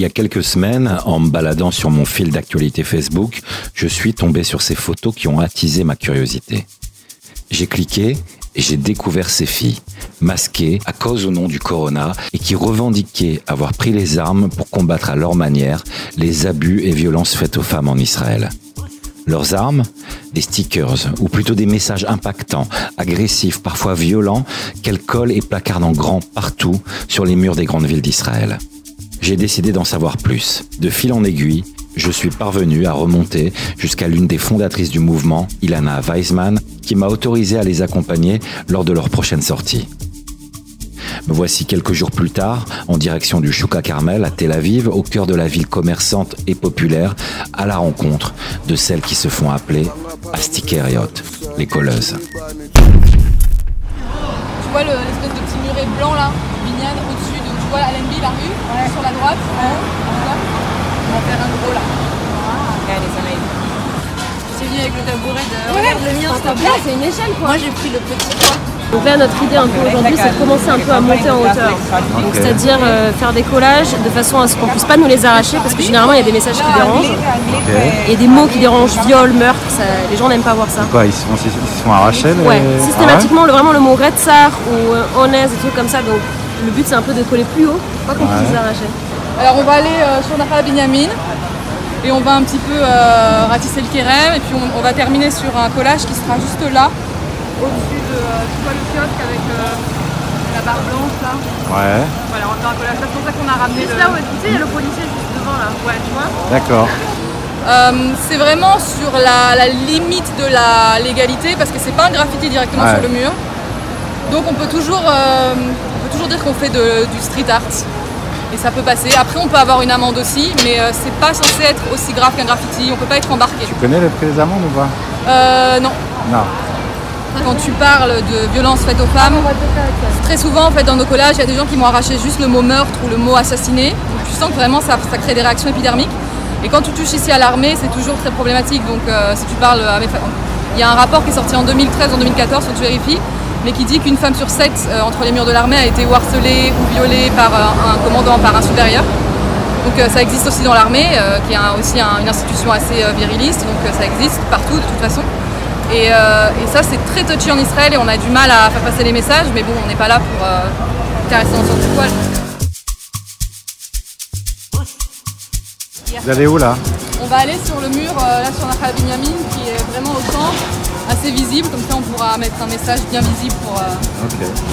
y a quelques semaines, en me baladant sur mon fil d'actualité Facebook, je suis tombé sur ces photos qui ont attisé ma curiosité. J'ai cliqué et j'ai découvert ces filles, masquées à cause ou non du corona et qui revendiquaient avoir pris les armes pour combattre à leur manière les abus et violences faites aux femmes en Israël. Leurs armes Des stickers, ou plutôt des messages impactants, agressifs, parfois violents, qu'elles collent et placardent en grand partout sur les murs des grandes villes d'Israël. J'ai décidé d'en savoir plus. De fil en aiguille, je suis parvenu à remonter jusqu'à l'une des fondatrices du mouvement, Ilana Weizmann, qui m'a autorisé à les accompagner lors de leur prochaine sortie. Me voici quelques jours plus tard, en direction du Shuka Carmel à Tel Aviv, au cœur de la ville commerçante et populaire, à la rencontre de celles qui se font appeler Astikeriot, les colleuses. Tu vois le- l'espèce de petit muret blanc là, Vignane, au-dessus? de. Tu vois Allenby, la rue, sur la droite. On va faire un gros là. C'est venu avec le tabouret de. Regarde le mien, s'il te plaît. c'est une échelle quoi. Moi j'ai pris le petit. Donc là, notre idée un peu aujourd'hui, c'est de commencer un peu à monter en hauteur. Donc, C'est-à-dire euh, faire des collages de façon à ce qu'on puisse pas nous les arracher parce que généralement il y a des messages qui dérangent et des mots qui dérangent, viol, meurtre, ça- les gens n'aiment pas voir ça. Quoi, ils se font, ils se font arracher les... Ouais, Ah systématiquement le, vraiment le mot Retsar ou euh, Honez, des trucs comme ça. Donc le but c'est un peu de coller plus haut, pas qu'on puisse les arracher. Alors on va aller euh, sur Nahal Binyamin et on va un petit peu euh, ratisser le kérem et puis on, on va terminer sur un collage qui sera juste là, au-dessus de euh, tu vois le kiosque avec euh, la barre blanche là. Ouais, Voilà, on va faire un collage, c'est pour ça qu'on a ramené le... Là où tu sais, il y a le policier juste devant là. Ouais, tu vois d'accord. Euh, c'est vraiment sur la, la limite de la légalité parce que c'est pas un graffiti directement Ouais. sur le mur. Donc on peut toujours, euh, peut toujours dire qu'on fait de- du street art et ça peut passer. Après on peut avoir une amende aussi, mais euh, c'est pas censé être aussi grave qu'un graffiti. On peut pas être embarqué. Tu connais le prix des amendes ou pas? Euh, non. Non. Quand tu parles de violence faite aux femmes, très souvent en fait dans nos collages, il y a des gens qui m'ont arraché juste le mot meurtre ou le mot assassiné. Donc, tu sens que vraiment ça, ça crée des réactions épidermiques. Et quand tu touches ici à l'armée, c'est toujours très problématique. Donc euh, si tu parles fa- il y a un rapport qui est sorti en 2013 en 2014, faut que tu vérifies, mais qui dit qu'une femme sur sept euh, entre les murs de l'armée a été ou harcelée ou violée par euh, un commandant, par un supérieur. Donc euh, ça existe aussi dans l'armée, qui est un- aussi un- une institution assez viriliste, donc ça existe partout de toute façon. Et, et ça c'est très touchy en Israël et on a du mal à faire passer les messages, mais bon on n'est pas là pour caresser dans son poil. Vous allez où là? On va aller sur le mur, là sur Nahal Binyamin, qui est vraiment au centre, assez visible, comme ça on pourra mettre un message bien visible pour, euh,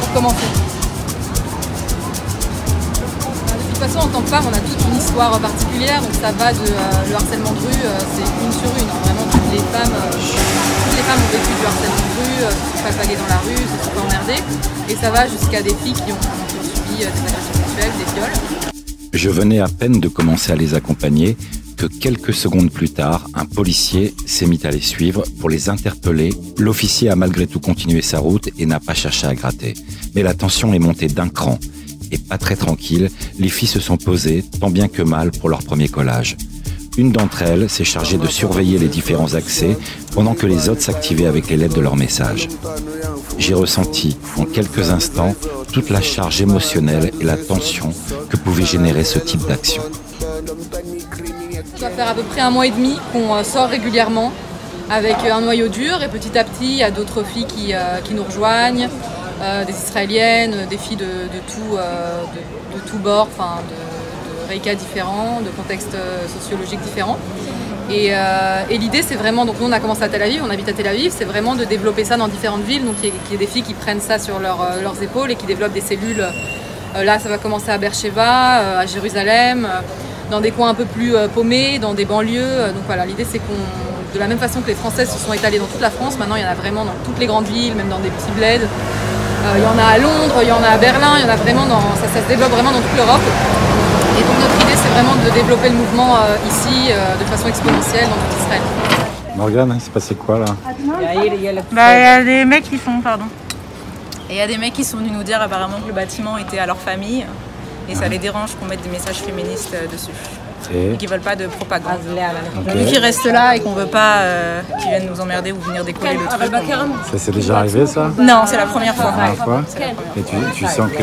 pour commencer. De toute façon, en tant que femme, on a toute une histoire particulière, donc ça va de euh, le harcèlement de rue, euh, c'est une sur une. hein. Vraiment, toutes les femmes, euh, toutes les femmes ont vécu du harcèlement de rue, euh, se sont fait dans la rue, se sont fait emmerder, et ça va jusqu'à des filles qui ont, qui ont subi euh, des agressions sexuelles, des viols. Je venais à peine de commencer à les accompagner que quelques secondes plus tard, un policier s'est mis à les suivre pour les interpeller. L'officier a malgré tout continué sa route et n'a pas cherché à gratter. Mais la tension est montée d'un cran. Et pas très tranquille, les filles se sont posées, tant bien que mal, pour leur premier collage. Une d'entre elles s'est chargée de surveiller les différents accès pendant que les autres s'activaient avec les lettres de leur message. J'ai ressenti en quelques instants toute la charge émotionnelle et la tension que pouvait générer ce type d'action. Ça va faire à peu près un mois et demi qu'on euh, sort régulièrement avec euh, un noyau dur et petit à petit il y a d'autres filles qui, euh, qui nous rejoignent, des israéliennes, des filles de, de tout, euh, de, de tout enfin de, différents, de contextes sociologiques différents. Et, et l'idée c'est vraiment, donc nous on a commencé à Tel Aviv, on habite à Tel Aviv, c'est vraiment de développer ça dans différentes villes, donc qu'il y ait des filles qui prennent ça sur leur, leurs épaules et qui développent des cellules. Là ça va commencer à Beersheba, à Jérusalem, dans des coins un peu plus euh, paumés, dans des banlieues. Euh, Donc voilà, l'idée c'est qu'on, de la même façon que les Françaises se sont étalées dans toute la France, maintenant il y en a vraiment dans toutes les grandes villes, même dans des petits bleds. Euh, il y en a à Londres, il y en a à Berlin, il y en a vraiment dans, ça, ça se développe vraiment dans toute l'Europe. Et donc notre idée c'est vraiment de développer le mouvement euh, ici euh, de façon exponentielle dans tout Israël. Morgane, il s'est passé quoi là? Bah, il y a des mecs qui sont, pardon. Et il y a des mecs qui sont venus nous dire apparemment que le bâtiment était à leur famille et ça les dérange qu'on mette des messages féministes euh, dessus. et, qui veulent pas de propagande. Vu qu'ils restent là et qu'on veut pas euh, qu'ils viennent nous emmerder ou venir décoller le truc. Ça c'est déjà arrivé ça Non, c'est la première fois. La première fois. Et tu, tu sens que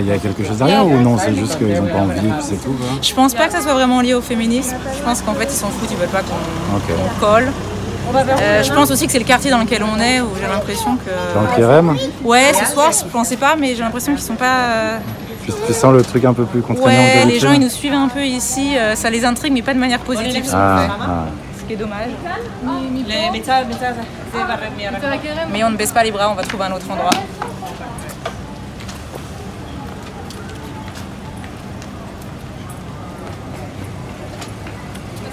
il y a quelque chose derrière ou non C'est juste qu'ils n'ont pas envie et c'est tout. Quoi. Je pense pas que ça soit vraiment lié au féminisme. Je pense qu'en fait ils s'en foutent, ils veulent pas qu'on colle. Euh, je pense aussi que c'est le quartier dans lequel on est où j'ai l'impression que. Dans le Kérem Ouais, ce soir, je pensais pas, mais j'ai l'impression qu'ils sont pas. Tu, sens le truc un peu plus contraignant Ouais, les gens ils nous suivent un peu ici, euh, ça les intrigue, mais pas de manière positive. Ah, ah. Ce qui est dommage. Mais on ne baisse pas les bras, on va trouver un autre endroit.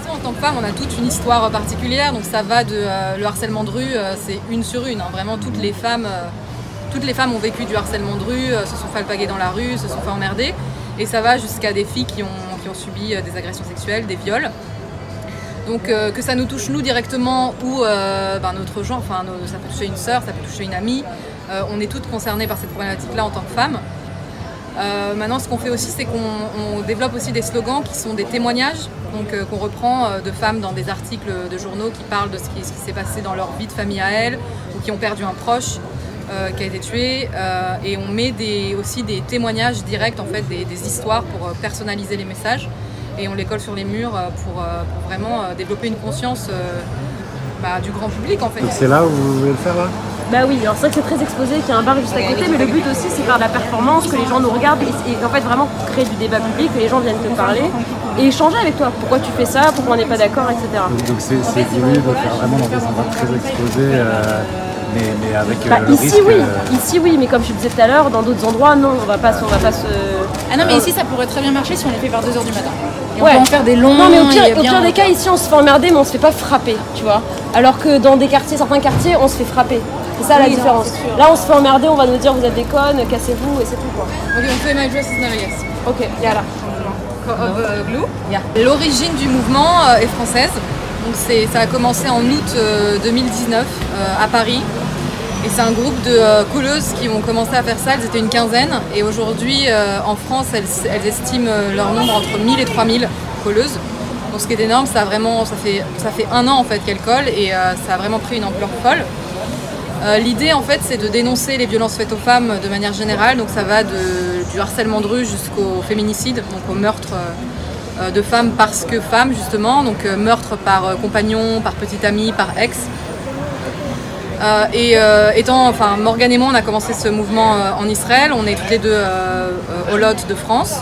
En tant que femme, on a toute une histoire particulière, donc ça va de euh, le harcèlement de rue, euh, c'est une sur une. Hein. Vraiment, toutes les femmes toutes les femmes ont vécu du harcèlement de rue, euh, se sont fait dans la rue, se sont fait emmerder. Et ça va jusqu'à des filles qui ont, subi euh, des agressions sexuelles, des viols. Donc euh, que ça nous touche nous directement ou ben, notre genre, enfin ça peut toucher une sœur, ça peut toucher une amie, on est toutes concernées par cette problématique-là en tant que femmes. maintenant ce qu'on fait aussi c'est qu'on développe aussi des slogans qui sont des témoignages, donc qu'on reprend de femmes dans des articles de journaux qui parlent de ce qui, qui s'est passé dans leur vie de famille à elles ou qui ont perdu un proche. Euh, qui a été tué euh, et on met aussi des témoignages directs, en fait, des, histoires pour euh, personnaliser les messages et on les colle sur les murs pour, vraiment développer une conscience bah, du grand public en fait. C'est là où vous voulez le faire là? Bah oui, alors c'est vrai que c'est très exposé, qu'il y a un bar juste à côté, mais le but aussi c'est faire de la performance, que les gens nous regardent et, en fait vraiment créer du débat public, que les gens viennent te parler et échanger avec toi. Pourquoi tu fais ça, pourquoi on n'est pas d'accord, etc. Donc c'est voulu de faire vraiment dans des endroits très exposés mais, avec bah, euh, ici, oui. Ici, oui, mais comme je disais tout à l'heure, dans d'autres endroits, non, on va pas, on va pas se. Ah non, mais ici, ça pourrait très bien marcher si on les fait vers 2h du matin. Et ouais. On peut en faire des longs. Non, mais au pire, des cas, ici, on se fait emmerder, mais on se fait pas frapper, tu vois. Alors que dans des quartiers, certains quartiers, on se fait frapper. C'est ça la différence. Là, on se fait emmerder, on va nous dire vous êtes des connes, cassez-vous, et c'est tout, quoi. Ok, on fait My Dress is yes. Ok, yala. Uh, L'origine du mouvement euh, est française. Donc ça a commencé en août 2019 euh, à Paris. Et c'est un groupe de euh, colleuses qui ont commencé à faire ça, elles étaient une quinzaine. Et aujourd'hui, euh, en France, elles, estiment euh, leur nombre entre 1000 et 3000 colleuses. Donc ce qui est énorme, ça, vraiment, ça, fait, ça fait un an en fait qu'elles collent et ça a vraiment pris une ampleur folle. L'idée en fait c'est de dénoncer les violences faites aux femmes de manière générale, donc ça va du harcèlement de rue jusqu'au féminicide, donc au meurtre de femmes parce que femmes justement, donc meurtre par compagnon, par petite amie, par ex. Euh, et euh, étant, enfin, Morgan et moi, on a commencé ce mouvement euh, en Israël. On est toutes les deux au lot de France.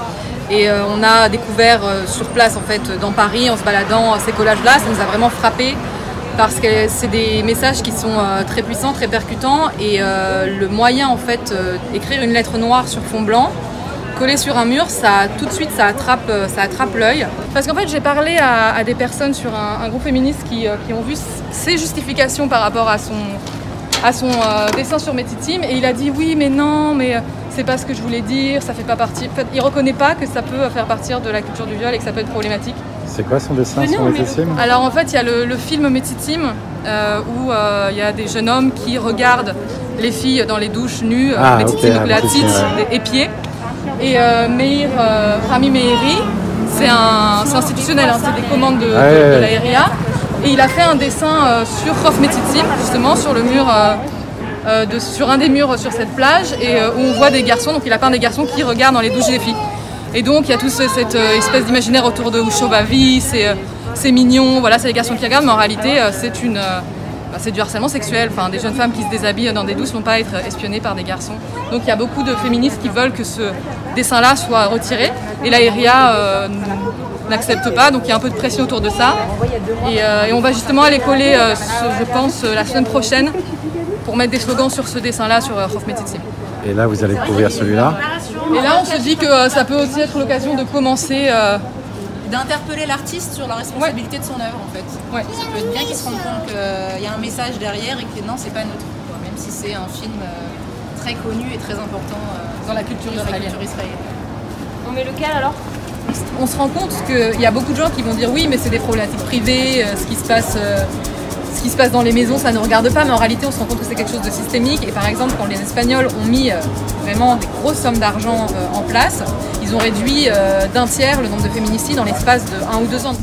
Et on a découvert sur place, en fait, dans Paris, en se baladant, ces collages-là. Ça nous a vraiment frappé parce que c'est des messages qui sont très puissants, très percutants. Et le moyen, en fait, d'écrire une lettre noire sur fond blanc, collé sur un mur, ça tout de suite ça attrape, ça attrape l'œil. Parce qu'en fait j'ai parlé à, des personnes sur un, groupe féministe qui, qui, ont vu ses justifications par rapport à son, à son euh, dessin sur Metitim et il a dit oui mais non mais euh, c'est pas ce que je voulais dire, ça fait pas partie. En fait, il reconnaît pas que ça peut faire partir de la culture du viol et que ça peut être problématique. C'est quoi son dessin sur Metitim Alors en fait il y a le, film Metitim euh, où il y a des jeunes hommes qui regardent les filles dans les douches nues, ah, Metitim donc la tite et pieds. Et Meir, Rami Meiri, c'est institutionnel, hein, c'est des commandes de, de, de l'aéria. Et il a fait un dessin euh, sur Khof Metitzim, justement, sur le mur. Euh, euh, de, sur un des murs sur cette plage et où on voit des garçons, donc il a peint des garçons qui regardent dans les douches des filles. Et donc il y a toute cette espèce d'imaginaire autour de Ushovavi, c'est mignon, voilà, c'est les garçons qui regardent, mais en réalité c'est une, bah, c'est du harcèlement sexuel. Enfin, des jeunes femmes qui se déshabillent dans des douches ne vont pas être espionnées par des garçons. Donc il y a beaucoup de féministes qui veulent que ce dessin-là soit retiré. Et l'aéria n'accepte pas, donc il y a un peu de pression autour de ça. Et, euh, on va justement aller coller, euh, je pense, euh, la semaine prochaine pour mettre des slogans sur ce dessin-là, sur Hof Et là, vous allez couvrir celui-là Et là, on se dit que ça peut aussi être l'occasion de commencer. D'interpeller l'artiste sur la responsabilité de son œuvre en fait. Ça peut être bien qu'il se rende compte qu'il y a un message derrière et que non, c'est pas neutre, même si c'est un film très connu et très important dans la culture israélienne. On met lequel alors? On se rend compte qu'il y a beaucoup de gens qui vont dire oui, mais c'est des problématiques privées, euh, ce qui se passe, euh, ce qui se passe dans les maisons, ça ne regarde pas, mais en réalité, on se rend compte que c'est quelque chose de systémique. Et par exemple, quand les Espagnols ont mis euh, vraiment des grosses sommes d'argent euh, en place, ils ont réduit euh, d'un tiers le nombre de féminicides dans l'espace de un ou deux ans.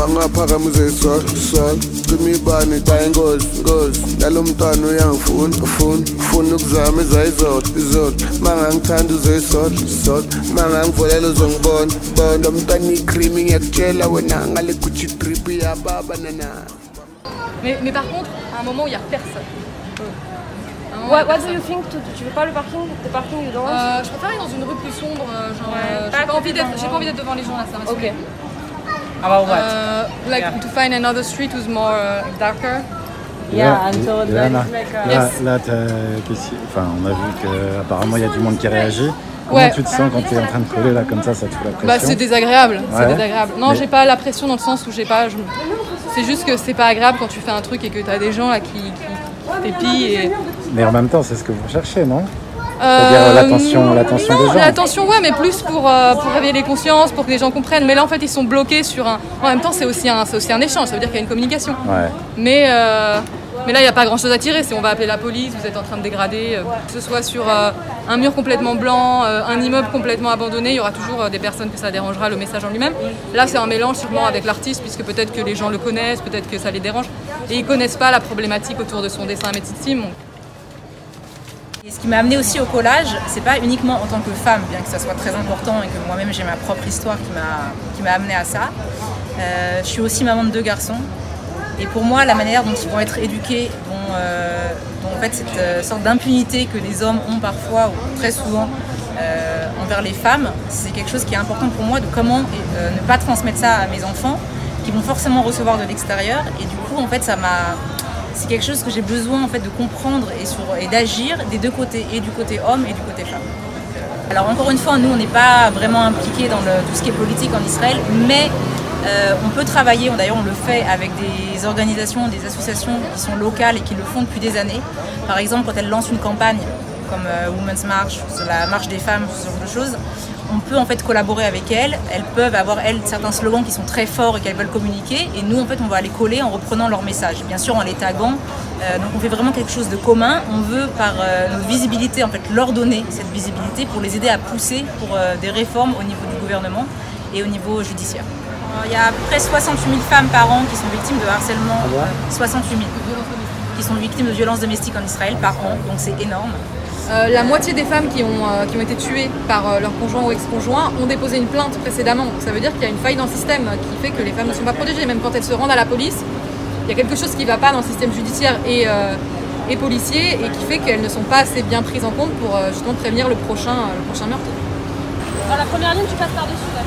Bangaphakamise isol sol cima ibani da ingozi ngozi. Nalo mntwana uyangifuna ufuna ufuna ukuzama izayizolo izolo mangangithanda uzoyisol sol mangangivulela uzongibona bona mntwana ikrimi ngiyakutshela wena ngale gucci drip yababa nana. Mais, mais par contre, à un moment où il n'y a personne. What, what do you think? To, Tu veux pas le parking? Le parking, you don't want Euh, je préfère aller dans une rue plus sombre, euh, genre. Ouais, euh, pas j'ai pas envie complètement, d'être, j'ai pas envie d'être devant les gens là, ça va. Ok. About what? Uh, like Yeah. to find another street who's more uh, darker? Yeah, and so et là, then là, it's like, uh, là, là, enfin, on a vu qu'apparemment il y a du monde qui réagit. Comment Ouais. tu te sens quand tu es en train de coller là comme ça, ça te fout la pression Bah c'est désagréable, c'est Ouais. désagréable. Non, Mais- j'ai pas la pression dans le sens où j'ai pas. je- C'est juste que c'est pas agréable quand tu fais un truc et que t'as des gens là qui, qui, qui t'épient et. Mais en même temps, c'est ce que vous recherchez, non? C'est-à-dire l'attention- l'attention non, des gens. L'attention, ouais, mais plus pour, euh, pour réveiller les consciences, pour que les gens comprennent. Mais là, en fait, ils sont bloqués sur un. En même temps, c'est aussi un, c'est aussi un échange. Ça veut dire qu'il y a une communication. Ouais. Mais, euh, mais là, il n'y a pas grand-chose à tirer. Si on va appeler la police, vous êtes en train de dégrader, euh, que ce soit sur euh, un mur complètement blanc, euh, un immeuble complètement abandonné, il y aura toujours euh, des personnes que ça dérangera, le message en lui-même. Là, c'est un mélange sûrement avec l'artiste, puisque peut-être que les gens le connaissent, peut-être que ça les dérange. Et ils connaissent pas la problématique autour de son dessin à Métitime. Ce qui m'a amené aussi au collage, c'est pas uniquement en tant que femme, bien que ça soit très important et que moi-même j'ai ma propre histoire qui m'a amené à ça. Euh, je suis aussi maman de deux garçons. Et pour moi, la manière dont ils vont être éduqués, dont, euh, en fait cette euh, sorte d'impunité que les hommes ont parfois ou très souvent envers les femmes, c'est quelque chose qui est important pour moi de comment ne pas transmettre ça à mes enfants, qui vont forcément recevoir de l'extérieur. Et du coup, en fait, ça m'a c'est quelque chose que j'ai besoin en fait de comprendre et, d'agir des deux côtés, et du côté homme et du côté femme. Alors encore une fois, nous on n'est pas vraiment impliqués dans tout ce qui est politique en Israël, mais euh, on peut travailler, d'ailleurs on le fait avec des organisations, des associations qui sont locales et qui le font depuis des années. Par exemple, quand elles lancent une campagne comme euh, Women's March, la marche des femmes, ce genre de choses, on peut en fait collaborer avec elles. Elles peuvent avoir elles certains slogans qui sont très forts et qu'elles veulent communiquer, et nous en fait on va les coller en reprenant leur message, bien sûr en les taguant. Euh, donc on fait vraiment quelque chose de commun. On veut par euh, notre visibilité en fait leur donner cette visibilité pour les aider à pousser pour euh, des réformes au niveau du gouvernement et au niveau judiciaire. Il y a à peu près 68 000 femmes par an qui sont victimes de harcèlement. euh, 68 000 qui sont victimes de violences domestiques en Israël par an, donc c'est énorme. Euh, la moitié des femmes qui ont, euh, qui ont été tuées par euh, leur conjoint ou ex-conjoint ont déposé une plainte précédemment. Donc ça veut dire qu'il y a une faille dans le système qui fait que les femmes ne sont pas protégées. Même quand elles se rendent à la police, il y a quelque chose qui ne va pas dans le système judiciaire et, euh, et policier et qui fait qu'elles ne sont pas assez bien prises en compte pour euh, justement prévenir le prochain, euh, le prochain meurtre. Dans la première ligne, tu passes par-dessus là.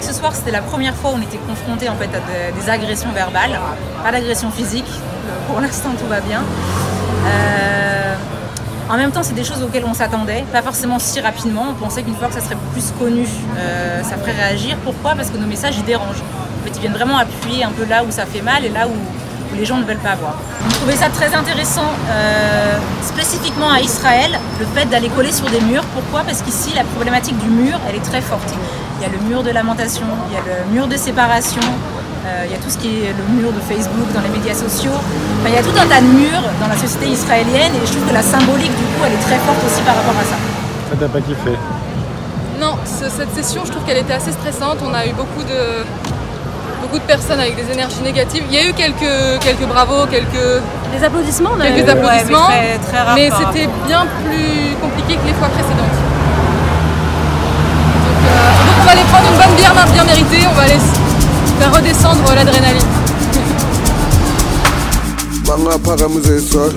Ce soir, c'était la première fois où on était confronté en fait à de- des agressions verbales, pas d'agression physique. donc, euh, Pour l'instant, tout va bien. Euh, en même temps, c'est des choses auxquelles on s'attendait, pas forcément si rapidement. On pensait qu'une fois que ça serait plus connu, euh, ça ferait réagir. Pourquoi? Parce que nos messages, ils dérangent. En fait, ils viennent vraiment appuyer un peu là où ça fait mal et là où, les gens ne veulent pas voir. On trouvait ça très intéressant, euh, spécifiquement à Israël, le fait d'aller coller sur des murs. Pourquoi? Parce qu'ici, la problématique du mur, elle est très forte. Il y a le mur de lamentation, il y a le mur de séparation, il y a tout ce qui est le mur de Facebook dans les médias sociaux. Enfin, il y a tout un tas de murs dans la société israélienne et je trouve que la symbolique, du coup, elle est très forte aussi par rapport à ça. Ça t'a pas kiffé Non, ce- cette session, je trouve qu'elle était assez stressante. On a eu beaucoup de, beaucoup de personnes avec des énergies négatives. Il y a eu quelques, quelques bravos, quelques, Des applaudissements, on a quelques eu- applaudissements. Ouais, mais très- très rare mais par c'était bien plus compliqué que les fois précédentes. Donc, euh, donc on va aller prendre une bonne bière bien méritée. On va aller faire redescendre l'adrénaline. sol